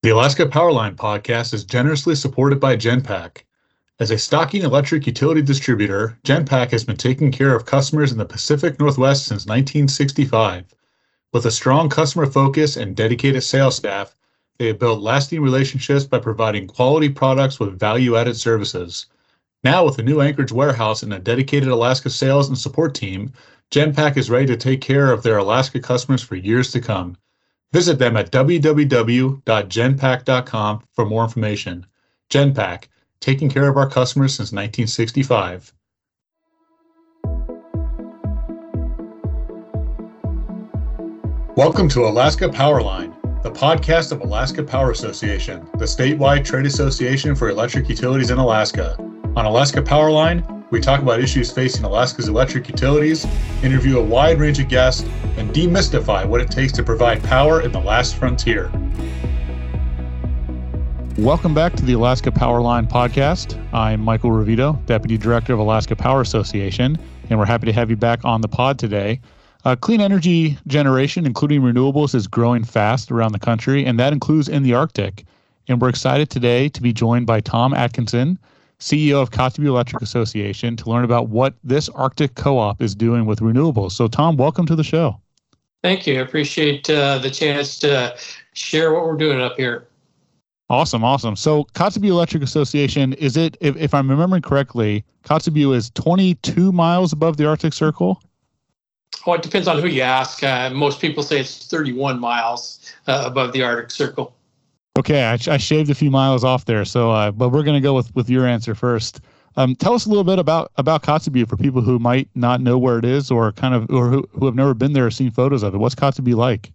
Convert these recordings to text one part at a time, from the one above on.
The Alaska Powerline podcast is generously supported by GenPac. As a stocking electric utility distributor, GenPac has been taking care of customers in the Pacific Northwest since 1965. With a strong customer focus and dedicated sales staff, they have built lasting relationships by providing quality products with value added services. Now, with a new Anchorage warehouse and a dedicated Alaska sales and support team, GenPac is ready to take care of their Alaska customers for years to come. Visit them at www.genpac.com for more information. GenPac, taking care of our customers since 1965. Welcome to Alaska Powerline, the podcast of Alaska Power Association, the statewide trade association for electric utilities in Alaska. On Alaska Powerline, we talk about issues facing Alaska's electric utilities, interview a wide range of guests, and demystify what it takes to provide power in the last frontier. Welcome back to the Alaska Powerline podcast. I'm Michael Ravito, Deputy Director of Alaska Power Association, and we're happy to have you back on the pod today. Uh, clean energy generation, including renewables, is growing fast around the country, and that includes in the Arctic. And we're excited today to be joined by Tom Atkinson, CEO of Kotzebue Electric Association, to learn about what this Arctic co op is doing with renewables. So, Tom, welcome to the show. Thank you. I appreciate uh, the chance to share what we're doing up here. Awesome, awesome. So, Kotzebue Electric Association, is it, if, if I'm remembering correctly, Kotzebue is 22 miles above the Arctic Circle? Well, it depends on who you ask. Uh, most people say it's 31 miles uh, above the Arctic Circle. Okay, I, I, shaved a few miles off there, so uh, but we're going to go with with your answer first. Um, tell us a little bit about about Kotzebue for people who might not know where it is, or kind of, or who, who have never been there or seen photos of it. What's Kotzebue like?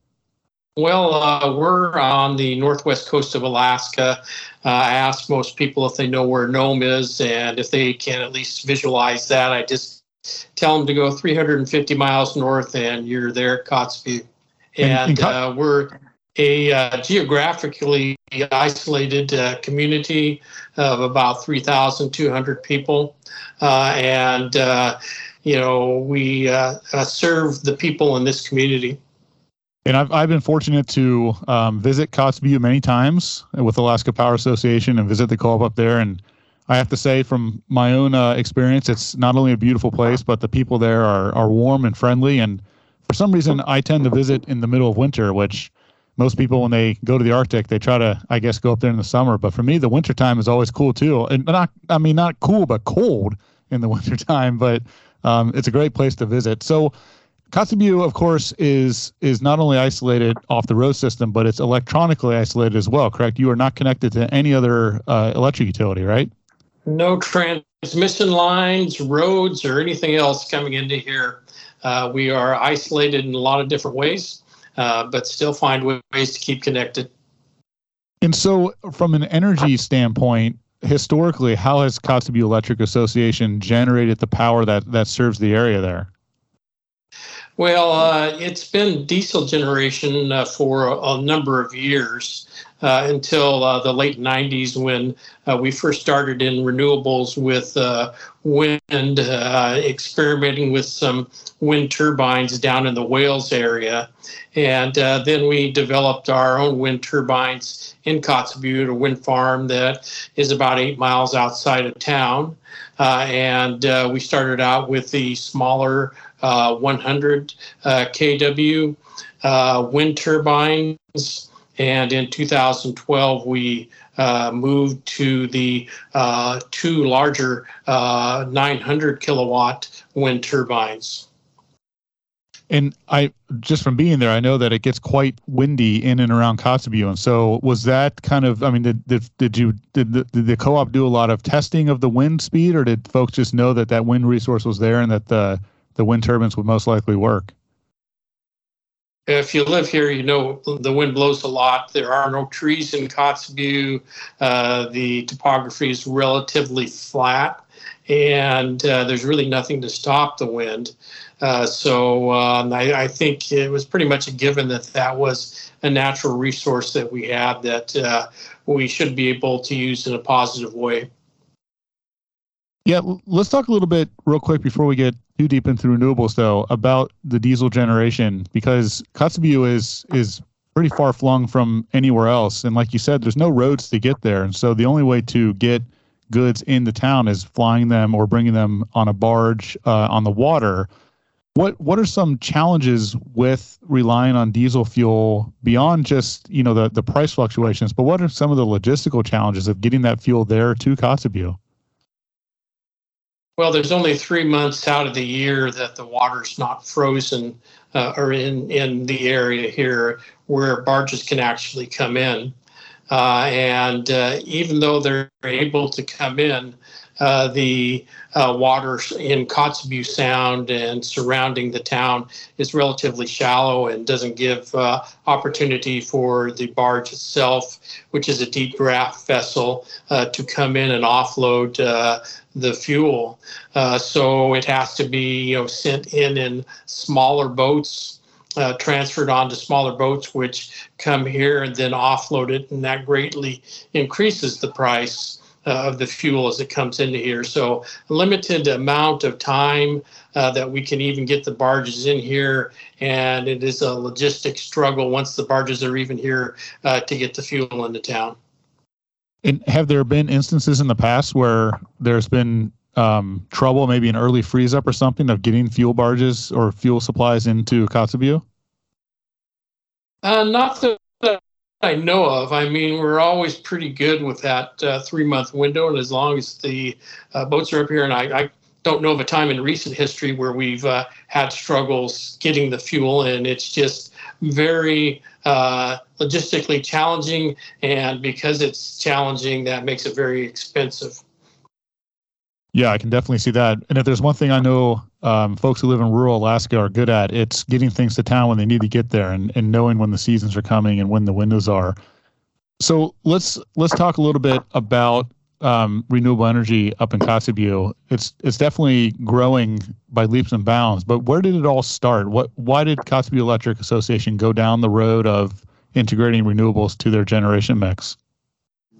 Well, uh, we're on the northwest coast of Alaska. Uh, I ask most people if they know where Nome is, and if they can at least visualize that. I just tell them to go 350 miles north, and you're there Kotzebue. And, and uh, we're a uh, geographically isolated uh, community of about 3,200 people. Uh, and, uh, you know, we uh, serve the people in this community. And I've, I've been fortunate to um, visit Kotzebue many times with Alaska Power Association and visit the co-op up there. And I have to say, from my own uh, experience, it's not only a beautiful place, but the people there are, are warm and friendly. And for some reason, I tend to visit in the middle of winter, which most people, when they go to the Arctic, they try to, I guess, go up there in the summer. But for me, the wintertime is always cool too. And not, I mean, not cool, but cold in the wintertime. But um, it's a great place to visit. So, Kotzebue, of course, is is not only isolated off the road system, but it's electronically isolated as well. Correct? You are not connected to any other uh, electric utility, right? No transmission lines, roads, or anything else coming into here. Uh, we are isolated in a lot of different ways, uh, but still find ways to keep connected. And so, from an energy standpoint, historically, how has Kotzebue Electric Association generated the power that that serves the area there? Well, uh, it's been diesel generation uh, for a, number of years uh, until uh, the late 90s when uh, we first started in renewables with uh, wind, experimenting with some wind turbines down in the Wales area. And then we developed our own wind turbines in Kotzebue, a wind farm that is about eight miles outside of town. and we started out with the smaller uh, 100 uh, kW uh, wind turbines. And in 2012, we uh, moved to the uh, two larger 900 kilowatt wind turbines. And I just from being there, I know that it gets quite windy in and around Kotzebue. And so, was that kind of? I mean, did did, did you did the, did the co-op do a lot of testing of the wind speed, or did folks just know that that wind resource was there and that the the wind turbines would most likely work. If you live here, you know the wind blows a lot. There are no trees in Kotzebue. Uh, the topography is relatively flat, and uh, there's really nothing to stop the wind. Uh, so um, I, I, think it was pretty much a given that that was a natural resource that we had that uh, we should be able to use in a positive way. Yeah, let's talk a little bit real quick before we get too deep into renewables, though, about the diesel generation because Kotzebue is is pretty far flung from anywhere else. And like you said, there's no roads to get there. And so the only way to get goods into town is flying them or bringing them on a barge uh, on the water. What what are some challenges with relying on diesel fuel beyond just you know the the price fluctuations? But what are some of the logistical challenges of getting that fuel there to Kotzebue? Well, there's only three months out of the year that the water's not frozen uh, or in in the area here where barges can actually come in. Uh, and uh, even though they're able to come in, uh, the uh, water in Kotzebue Sound and surrounding the town is relatively shallow and doesn't give uh, opportunity for the barge itself, which is a deep draft vessel, uh, to come in and offload uh, the fuel. So it has to be you know sent in in smaller boats. Uh, transferred onto smaller boats, which come here and then offload it, and that greatly increases the price uh, of the fuel as it comes into here. So a limited amount of time uh, that we can even get the barges in here, and it is a logistic struggle once the barges are even here uh, to get the fuel into town. And have there been instances in the past where there's been um, trouble, maybe an early freeze up or something, of getting fuel barges or fuel supplies into Kotzebue? Uh, not that I know of. I mean, we're always pretty good with that uh, three month window, and as long as the uh, boats are up here, and I, I, don't know of a time in recent history where we've uh, had struggles getting the fuel, and it's just very uh, logistically challenging, and because it's challenging, that makes it very expensive. Yeah, I can definitely see that. And if there's one thing I know um, folks who live in rural Alaska are good at, it's getting things to town when they need to get there and, and knowing when the seasons are coming and when the windows are. So let's let's talk a little bit about um, renewable energy up in Kotzebue. It's it's definitely growing by leaps and bounds. But where did it all start? What why did Kotzebue Electric Association go down the road of integrating renewables to their generation mix?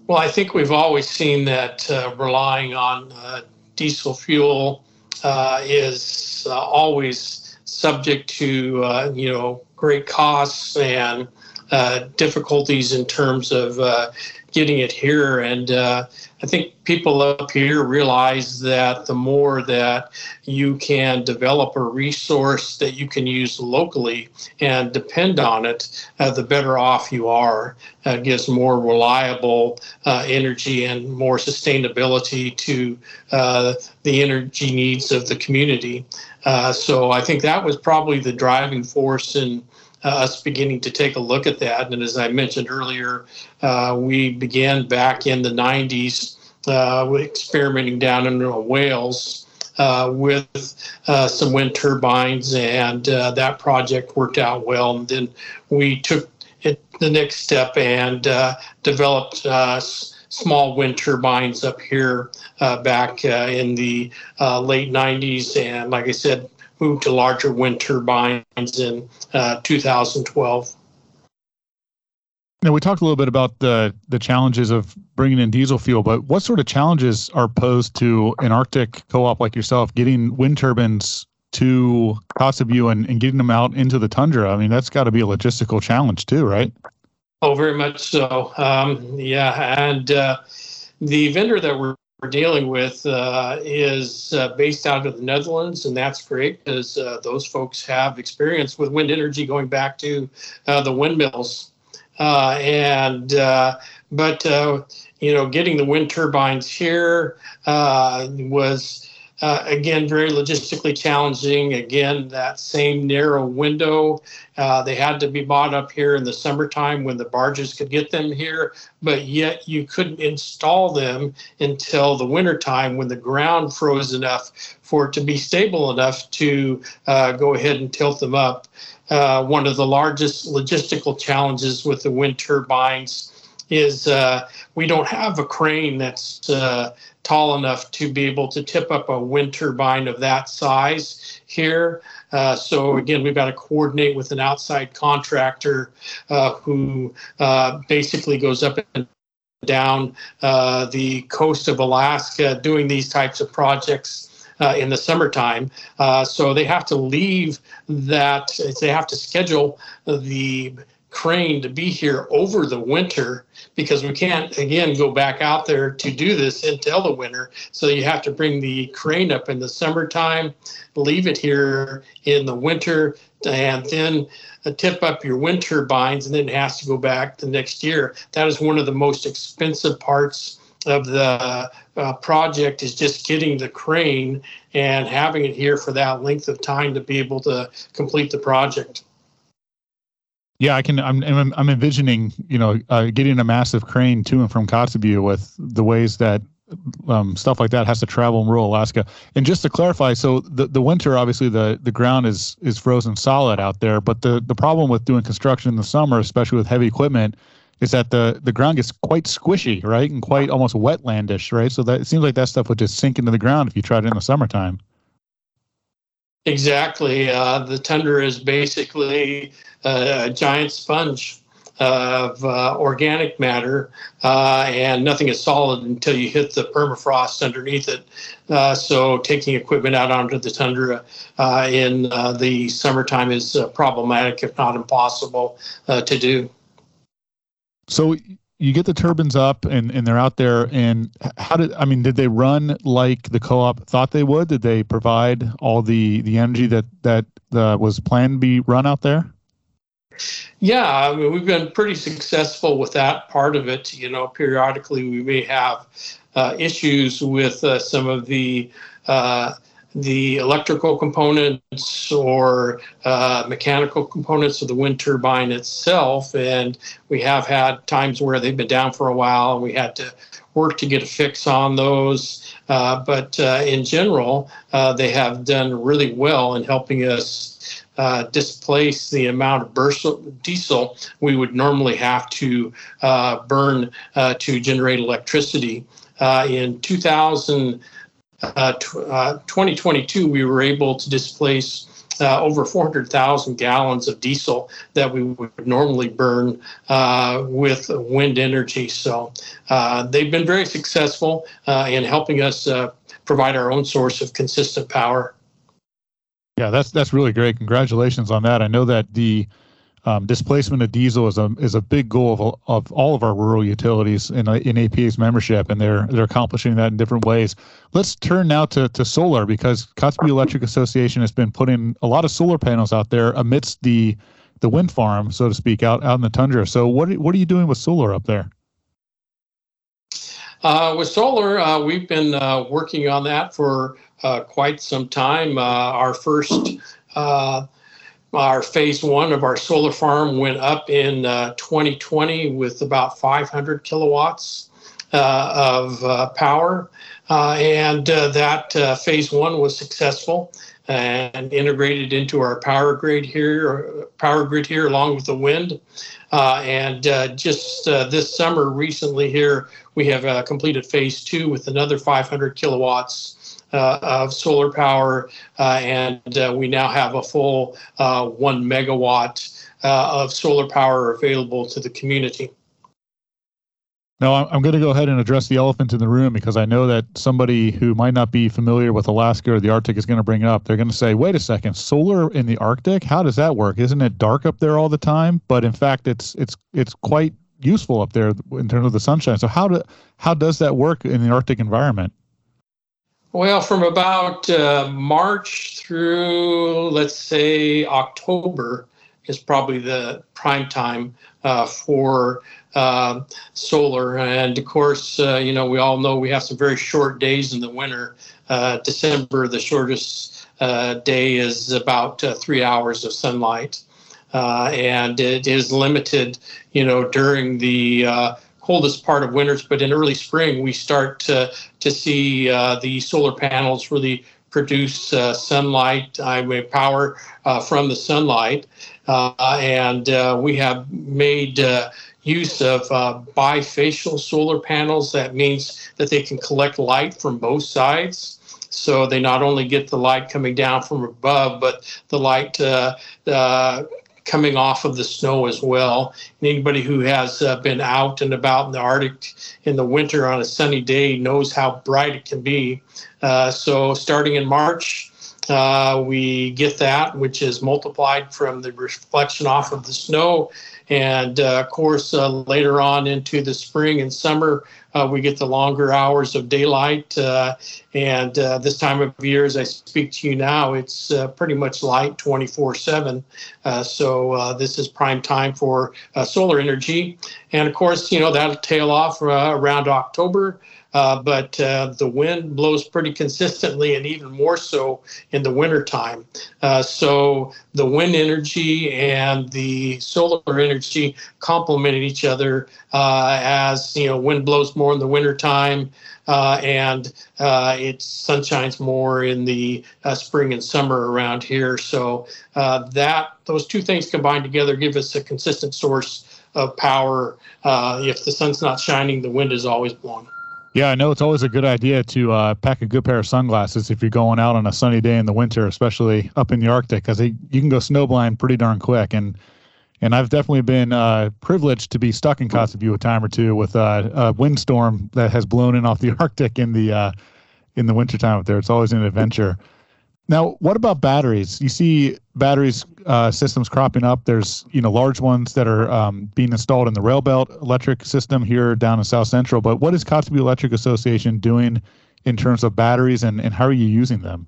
Well, I think we've always seen that uh, relying on uh, diesel fuel uh, is uh, always subject to uh, you know great costs and uh, difficulties in terms of uh, getting it here. And uh, I think people up here realize that the more that you can develop a resource that you can use locally and depend on it, uh, the better off you are. Uh, gives more reliable uh, energy and more sustainability to uh, the energy needs of the community. Uh, so I think that was probably the driving force in us beginning to take a look at that. And as I mentioned earlier, uh, we began back in the 90s uh, experimenting down in Wales uh, with uh, some wind turbines, and uh, that project worked out well. And then we took it the next step and developed small wind turbines up here uh, back uh, in the uh, late 90s. And like I said, moved to larger wind turbines in uh, 2012. Now we talked a little bit about the the challenges of bringing in diesel fuel, but what sort of challenges are posed to an Arctic co-op like yourself getting wind turbines to Kotzebue and, and getting them out into the tundra? I mean, that's got to be a logistical challenge too, right? Oh, very much so. Um, yeah, and uh, the vendor that we're we're dealing with uh, is uh, based out of the Netherlands, and that's great because uh, those folks have experience with wind energy going back to uh, the windmills. Uh, and uh, but you know, getting the wind turbines here was uh, again, very logistically challenging. Again, that same narrow window. Uh, they had to be bought up here in the summertime when the barges could get them here, but yet you couldn't install them until the wintertime when the ground froze enough for it to be stable enough to uh, go ahead and tilt them up. Uh, one of the largest logistical challenges with the wind turbines is uh, we don't have a crane that's uh, tall enough to be able to tip up a wind turbine of that size here. Uh, so again, we've got to coordinate with an outside contractor uh, who uh, basically goes up and down uh, the coast of Alaska doing these types of projects. Uh, in the summertime. Uh, so they have to leave that, they have to schedule the crane to be here over the winter because we can't again go back out there to do this until the winter. So you have to bring the crane up in the summertime leave it here in the winter and then uh, tip up your wind turbines and then it has to go back the next year. That is one of the most expensive parts of the uh, project is just getting the crane and having it here for that length of time to be able to complete the project yeah, I can. I'm I'm, envisioning, you know, uh, getting a massive crane to and from Kotzebue with the ways that um, stuff like that has to travel in rural Alaska. And just to clarify, so the, the winter, obviously the, the ground is is frozen solid out there, but the, the problem with doing construction in the summer, especially with heavy equipment, is that the, the ground gets quite squishy, right, and quite almost wetlandish, right? So that it seems like that stuff would just sink into the ground if you tried it in the summertime. Exactly. Uh, the tundra is basically a, a giant sponge of uh, organic matter, uh, and nothing is solid until you hit the permafrost underneath it. Uh, so, taking equipment out onto the tundra uh, in uh, the summertime is uh, problematic, if not impossible, to do. So, you get the turbines up and, and they're out there and how did i mean did they run like the co-op thought they would did they provide all the the energy that that uh, was planned to be run out there yeah, I mean, we've been pretty successful with that part of it. You know, periodically we may have uh, issues with uh, some of the uh, the electrical components or uh, mechanical components of the wind turbine itself, and we have had times where they've been down for a while, and we had to work to get a fix on those. Uh, but uh, in general, they have done really well in helping us uh, displace the amount of diesel we would normally have to uh, burn uh, to generate electricity. Uh, in 2000, uh, 2022, we were able to displace uh, over 400,000 gallons of diesel that we would normally burn uh, with wind energy. So uh, they've been very successful in helping us provide our own source of consistent power. Yeah, that's that's really great. Congratulations on that. I know that the um, displacement of diesel is a is a big goal of, of all of our rural utilities in in APA's membership, and they're they're accomplishing that in different ways. Let's turn now to, to solar because Kotzebue Electric Association has been putting a lot of solar panels out there amidst the the wind farm, so to speak, out out in the tundra. So what what are you doing with solar up there? Uh, with solar, uh, we've been uh, working on that for uh, quite some time. Uh, our first, uh, our phase one of our solar farm went up in 2020 with about 500 kilowatts of power. and that phase one was successful and integrated into our power grid here, power grid here, along with the wind. Uh, and uh, just uh, this summer, recently here, we have completed phase two with another 500 kilowatts uh, of solar power, uh, and uh, we now have a full one megawatt of solar power available to the community. Now, I'm going to go ahead and address the elephant in the room because I know that somebody who might not be familiar with Alaska or the Arctic is going to bring it up. They're going to say, wait a second, solar in the Arctic? How does that work? Isn't it dark up there all the time? But in fact, it's it's it's quite useful up there in terms of the sunshine. So how do how does that work in the Arctic environment? Well, from about uh, March through, let's say, October is probably the prime time uh, for uh, solar. And of course, uh, you know, we all know we have some very short days in the winter. Uh, December, the shortest uh, day is about three hours of sunlight. and it is limited, you know, during the coldest part of winters, but in early spring we start to, to see uh, the solar panels really produce uh, sunlight, I mean, power uh, from the sunlight. Uh, and uh, we have made uh, use of bifacial solar panels. That means that they can collect light from both sides. So they not only get the light coming down from above, but the light coming off of the snow as well. And anybody who has uh, been out and about in the Arctic in the winter on a sunny day knows how bright it can be. Uh, so starting in March, uh, we get that, which is multiplied from the reflection off of the snow, And uh, of course, uh, later on into the spring and summer, uh, we get the longer hours of daylight. Uh, and uh, this time of year, as I speak to you now, it's uh, pretty much light 24 7. so this is prime time for solar energy. And of course, you know, that'll tail off around October. Uh, but uh, the wind blows pretty consistently and even more so in the wintertime. Uh, so the wind energy and the solar energy complement each other uh, as you know wind blows more in the wintertime uh, and it sunshines more in the spring and summer around here. So that those two things combined together give us a consistent source of power. if the sun's not shining, the wind is always blowing. Yeah, I know it's always a good idea to uh, pack a good pair of sunglasses if you're going out on a sunny day in the winter, especially up in the Arctic, because you can go snowblind pretty darn quick. And and I've definitely been uh, privileged to be stuck in Kotzebue a time or two with uh, a windstorm that has blown in off the Arctic in the uh, in the wintertime up there. It's always an adventure. Now, what about batteries? You see batteries uh, systems cropping up. There's you know large ones that are um, being installed in the rail belt electric system here down in South Central. But what is Kotzebue Electric Association doing in terms of batteries, and, and how are you using them?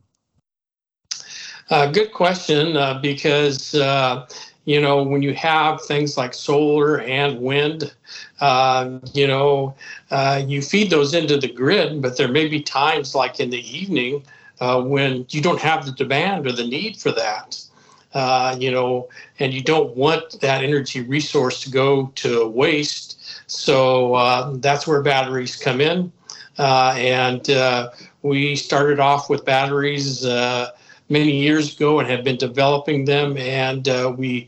Uh, good question, uh, because uh, you know when you have things like solar and wind, uh, you know uh, you feed those into the grid, but there may be times like in the evening uh, when you don't have the demand or the need for that. Uh, you know, and you don't want that energy resource to go to waste. So uh, that's where batteries come in. Uh, and uh, we started off with batteries uh, many years ago and have been developing them. And we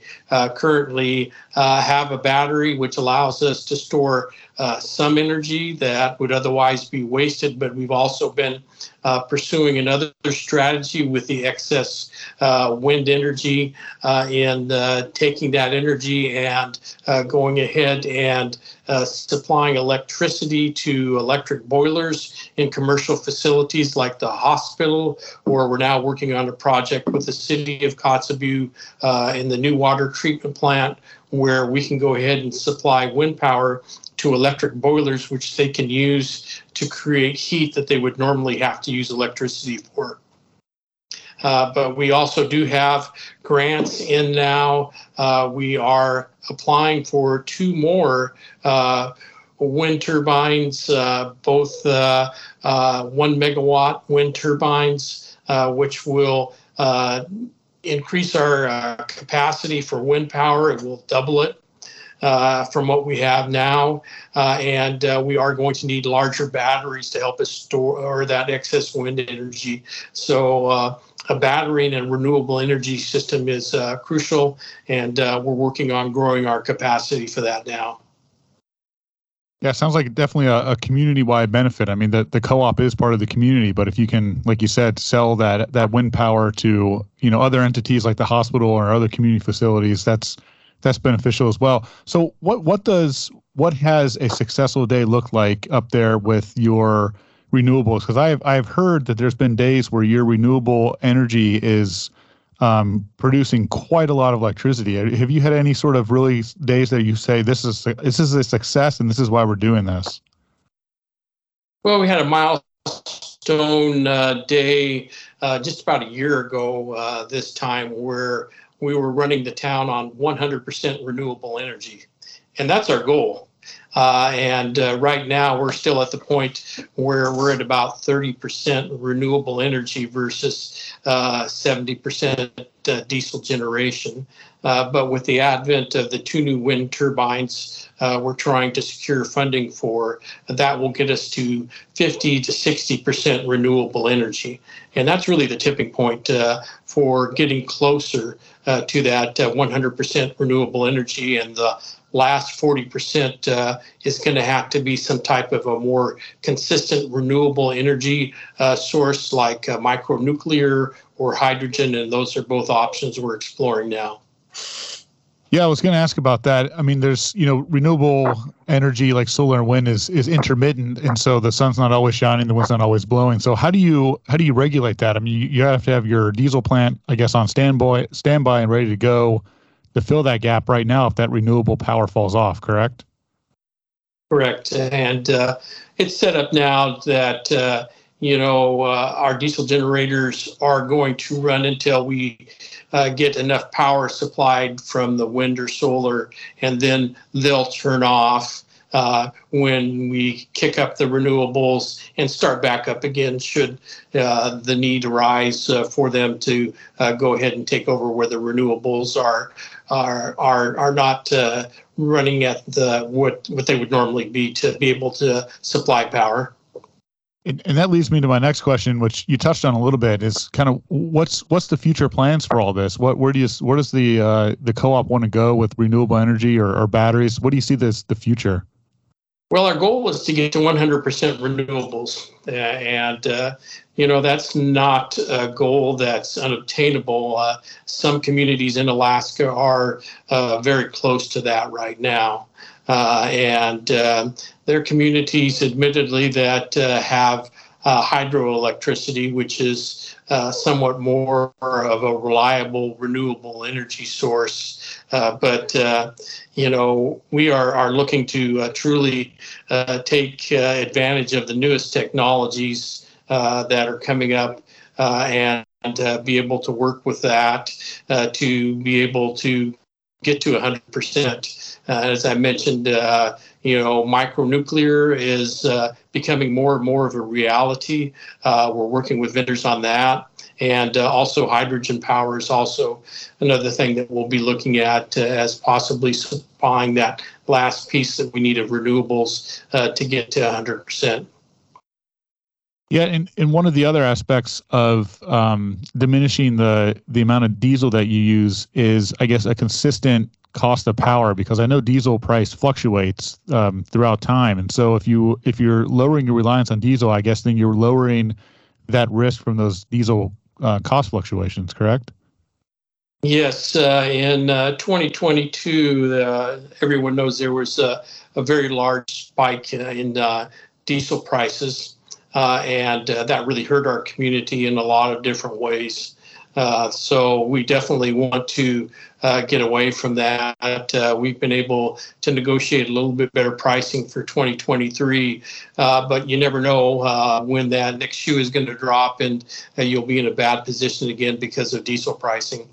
currently have a battery which allows us to store uh, some energy that would otherwise be wasted, but we've also been uh, pursuing another strategy with the excess uh, wind energy uh, and uh, taking that energy and uh, going ahead and supplying electricity to electric boilers in commercial facilities like the hospital, or we're now working on a project with the city of Kotzebue in the new water treatment plant where we can go ahead and supply wind power to electric boilers, which they can use to create heat that they would normally have to use electricity for. Uh, but we also do have grants in now. Uh, we are applying for two more uh, wind turbines, uh, both uh, uh, one megawatt wind turbines, which will increase our capacity for wind power. It will double it uh, from what we have now. Uh, and uh, we are going to need larger batteries to help us store that excess wind energy. So uh, a battery and renewable energy system is uh, crucial, and uh, we're working on growing our capacity for that now. Yeah, sounds like definitely a, a community-wide benefit. I mean, the, the co-op is part of the community, but if you can, like you said, sell that that wind power to you know other entities like the hospital or other community facilities, that's that's beneficial as well. So what what does what has a successful day look like up there with your renewables? Because I've I've heard that there's been days where your renewable energy is um, producing quite a lot of electricity. Have you had any sort of really days that you say this is this is a success and this is why we're doing this? Well, we had a milestone uh, day uh, just about a year ago uh, this time where we were running the town on 100% renewable energy. And that's our goal. Uh, and uh, right now, we're still at the point where we're at about 30% renewable energy versus uh, 70% uh, diesel generation. Uh, but with the advent of the two new wind turbines, we're trying to secure funding for that will get us to 50 to 60% renewable energy. And that's really the tipping point for getting closer to that 100% renewable energy and the last 40% uh, is going to have to be some type of a more consistent renewable energy uh, source like uh, micronuclear or hydrogen, and those are both options we're exploring now. Yeah, I was going to ask about that. I mean, there's you know renewable energy like solar and wind is is intermittent, and so the sun's not always shining, the wind's not always blowing. So how do you how do you regulate that? I mean, you, you have to have your diesel plant, I guess, on standby standby and ready to go to fill that gap right now if that renewable power falls off. Correct. Correct, and uh, it's set up now that uh, you know uh, our diesel generators are going to run until we uh, get enough power supplied from the wind or solar, and then they'll turn off uh, when we kick up the renewables and start back up again should uh, the need arise uh, for them to uh, go ahead and take over where the renewables are are are are not running at the what what they would normally be to be able to supply power. And, and that leads me to my next question, which you touched on a little bit, is kind of what's what's the future plans for all this? What where do you where does the uh, the co-op want to go with renewable energy or, or batteries? What do you see this the future? Well, our goal was to get to 100% renewables, uh, and uh, you know that's not a goal that's unobtainable. Uh, some communities in Alaska are uh, very close to that right now, and uh, there are communities, admittedly, that have hydroelectricity, which is somewhat more of a reliable renewable energy source. but you know, we are, are looking to uh, truly uh, take uh, advantage of the newest technologies uh, that are coming up uh, and, and be able to work with that to be able to get to 100%. as I mentioned, you know, micronuclear is becoming more and more of a reality. we're working with vendors on that. And uh, also, hydrogen power is also another thing that we'll be looking at uh, as possibly supplying that last piece that we need of renewables uh, to get to 100%. Yeah, and, and one of the other aspects of um, diminishing the the amount of diesel that you use is, I guess, a consistent cost of power because I know diesel price fluctuates um, throughout time, and so if you if you're lowering your reliance on diesel, I guess then you're lowering that risk from those diesel uh, cost fluctuations, correct? Yes, uh, in uh, 2022, uh, everyone knows there was a, a very large spike in uh, diesel prices, uh, and that really hurt our community in a lot of different ways. Uh, so we definitely want to uh, get away from that. Uh, we've been able to negotiate a little bit better pricing for 2023, uh, but you never know uh, when that next shoe is going to drop and you'll be in a bad position again because of diesel pricing.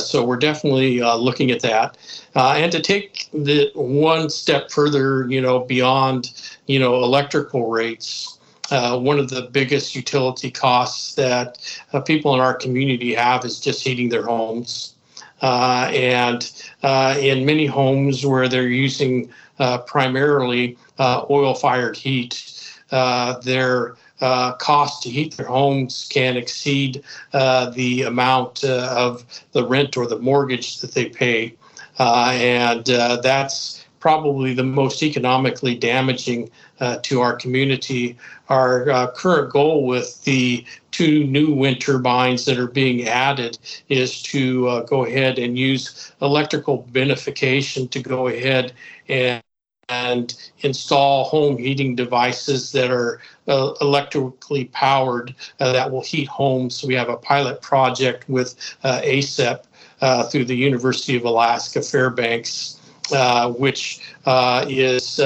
so we're definitely looking at that, and to take the one step further, you know, beyond, you know, electrical rates uh, one of the biggest utility costs that uh, people in our community have is just heating their homes. Uh, and uh, in many homes where they're using uh, primarily uh, oil fired heat, their cost to heat their homes can exceed the amount of the rent or the mortgage that they pay. and that's probably the most economically damaging uh, to our community. Our uh, current goal with the two new wind turbines that are being added is to uh, go ahead and use electrical benefication to go ahead and and install home heating devices that are uh, electrically powered uh, that will heat homes. We have a pilot project with uh, ACEP uh, through the University of Alaska Fairbanks, which uh, is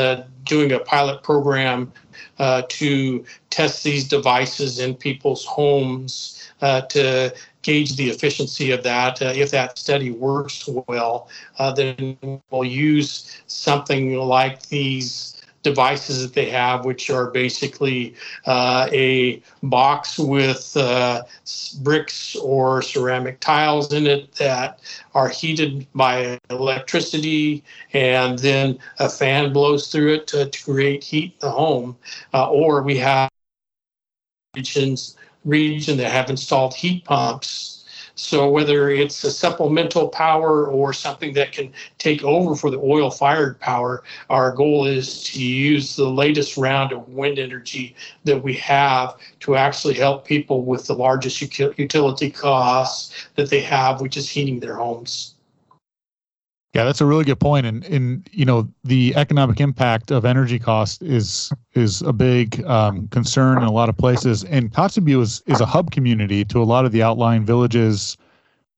doing a pilot program uh, to test these devices in people's homes uh, to gauge the efficiency of that. Uh, if that study works well, uh, then we'll use something like these devices that they have, which are basically uh, a box with uh, bricks or ceramic tiles in it that are heated by electricity, and then a fan blows through it to, to create heat in the home. Uh, or we have regions region that have installed heat pumps so whether it's a supplemental power or something that can take over for the oil fired power, our goal is to use the latest round of wind energy that we have to actually help people with the largest utility costs that they have, which is heating their homes. Yeah, that's a really good point, and and you know the economic impact of energy cost is is a big um, concern in a lot of places. And Kotzebue is is a hub community to a lot of the outlying villages,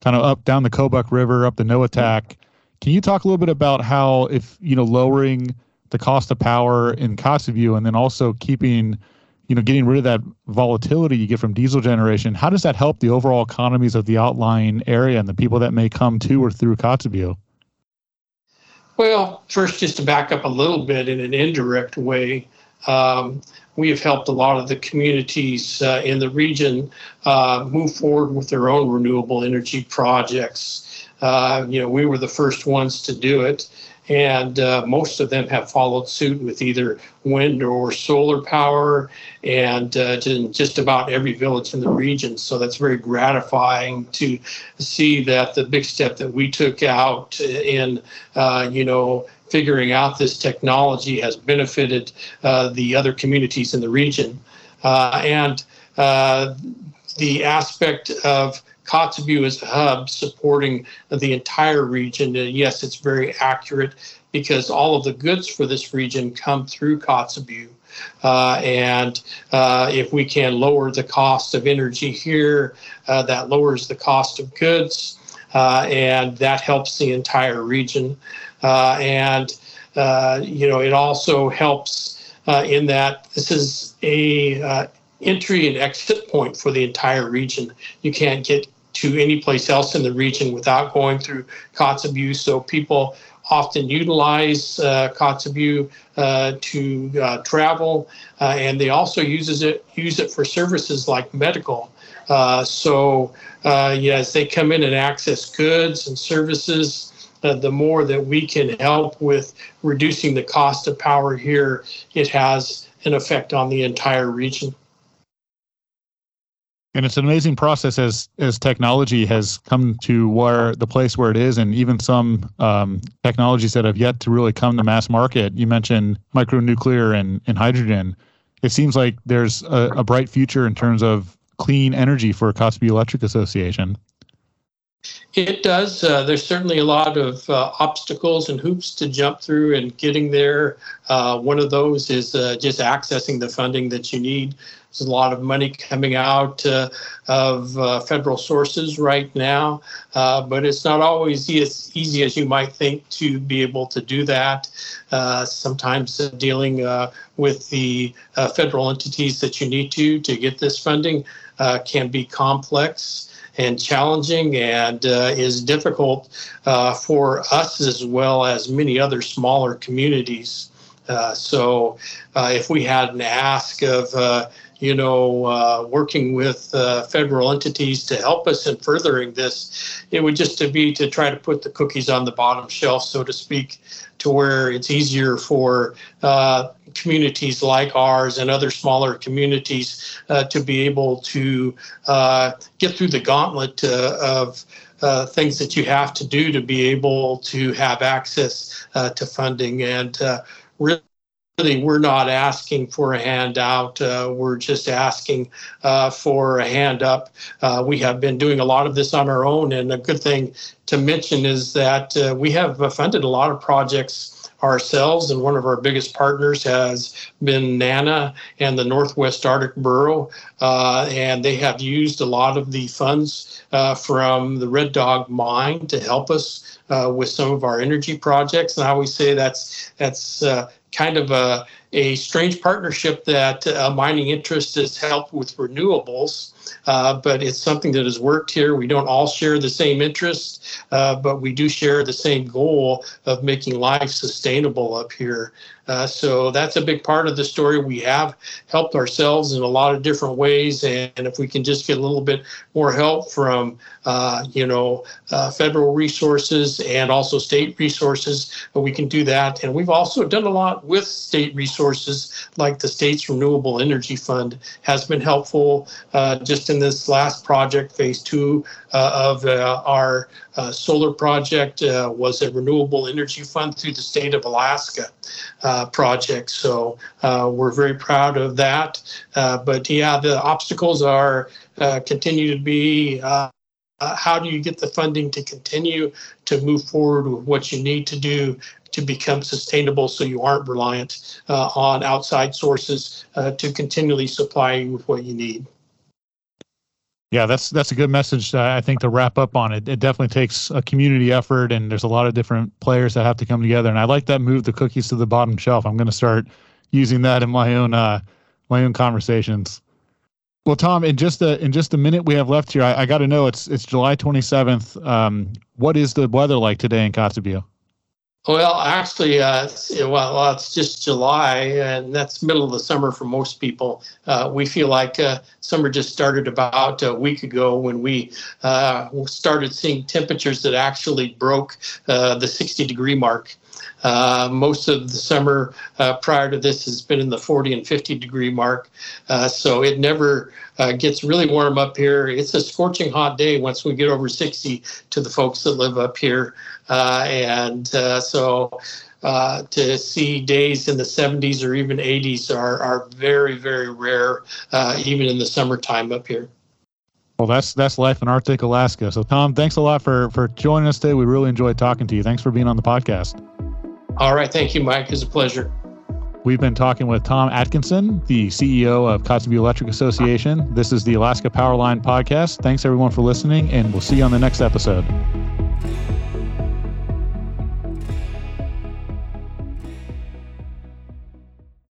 kind of up down the Kobuk River, up the Noatak, Can you talk a little bit about how, if you know, lowering the cost of power in Kotzebue, and then also keeping, you know, getting rid of that volatility you get from diesel generation, how does that help the overall economies of the outlying area and the people that may come to or through Kotzebue? Well, first, just to back up a little bit in an indirect way, um, we have helped a lot of the communities uh, in the region uh, move forward with their own renewable energy projects. Uh, you know, we were the first ones to do it and uh, most of them have followed suit with either wind or solar power and uh, just about every village in the region. So that's very gratifying to see that the big step that we took out in uh, you know figuring out this technology has benefited uh, the other communities in the region. Uh, and uh, the aspect of Kotzebue is a hub supporting the entire region. Uh, yes, it's very accurate because all of the goods for this region come through Kotzebue. Uh, and uh, if we can lower the cost of energy here, uh, that lowers the cost of goods, uh, and that helps the entire region. Uh, and you know, it also helps in that this is a entry and exit point for the entire region. You can't get to any place else in the region without going through Kotzebue. So people often utilize uh, Kotzebue uh, to uh, travel, uh, and they also uses it use it for services like medical. Uh, so uh, yes, they come in and access goods and services. the more that we can help with reducing the cost of power here, it has an effect on the entire region and it's an amazing process as as technology has come to where the place where it is and even some um, technologies that have yet to really come to mass market you mentioned micronuclear and, and hydrogen it seems like there's a, a bright future in terms of clean energy for Kotzebue Electric Association it does. Uh, there's certainly a lot of uh, obstacles and hoops to jump through and getting there. Uh, one of those is uh, just accessing the funding that you need there's a lot of money coming out uh, of uh, federal sources right now, uh, but it's not always as easy as you might think to be able to do that. Uh, sometimes dealing uh, with the uh, federal entities that you need to to get this funding can be complex and challenging and uh, is difficult uh, for us as well as many other smaller communities. Uh, so, if we had an ask of you know, uh, working with uh, federal entities to help us in furthering this. It would just to be to try to put the cookies on the bottom shelf, so to speak, to where it's easier for uh, communities like ours and other smaller communities uh, to be able to uh, get through the gauntlet uh, of. things that you have to do to be able to have access to funding and really really we're not asking for a handout. Uh, we're just asking uh, for a hand up. Uh, we have been doing a lot of this on our own, and a good thing to mention is that uh, we have funded a lot of projects ourselves, and one of our biggest partners has been NANA and the Northwest Arctic Borough, uh, and they have used a lot of the funds uh, from the Red Dog mine to help us uh, with some of our energy projects. And I always say that's that's uh, kind of a, a strange partnership that uh, mining interest has helped with renewables, uh, but it's something that has worked here. We don't all share the same interests, uh, but we do share the same goal of making life sustainable up here. Uh, so that's a big part of the story. We have helped ourselves in a lot of different ways, and, if we can just get a little bit more help from, uh, you know, uh, federal resources and also state resources, we can do that. And we've also done a lot with state resources, like the state's renewable energy fund has been helpful. Uh, just in this last project, phase two uh, of uh, our uh, solar project uh, was a renewable energy fund through the state of Alaska uh, project. So uh, we're very proud of that. Uh, but yeah, the obstacles are uh, continue to be. how do you get the funding to continue to move forward with what you need to do to become sustainable so you aren't reliant on outside sources to continually supply you with what you need? Yeah, that's that's a good message. I think to wrap up on it, it definitely takes a community effort, and there's a lot of different players that have to come together. And I like that move, the cookies to the bottom shelf. I'm going to start using that in my own uh, my own conversations. Well, Tom, in just a in just a minute we have left here, I, I got to know it's it's July 27th. Um, what is the weather like today in Kotzebue? Well, actually, uh, well, it's just July, and that's middle of the summer for most people. Uh, we feel like uh, summer just started about a week ago when we uh, started seeing temperatures that actually broke uh, the 60 degree mark. Uh, most of the summer uh, prior to this has been in the 40 and 50 degree mark. Uh, so it never uh, gets really warm up here. It's a scorching hot day once we get over 60 to the folks that live up here. Uh, and uh, so to see days in the 70s or even 80s are, are very, very rare, even in the summertime up here. Well, that's that's life in Arctic Alaska. So, Tom, thanks a lot for for joining us today. We really enjoyed talking to you. Thanks for being on the podcast. All right. Thank you, Mike. It's a pleasure. We've been talking with Tom Atkinson, the CEO of Kotzebue Electric Association. This is the Alaska Powerline Podcast. Thanks, everyone, for listening, and we'll see you on the next episode.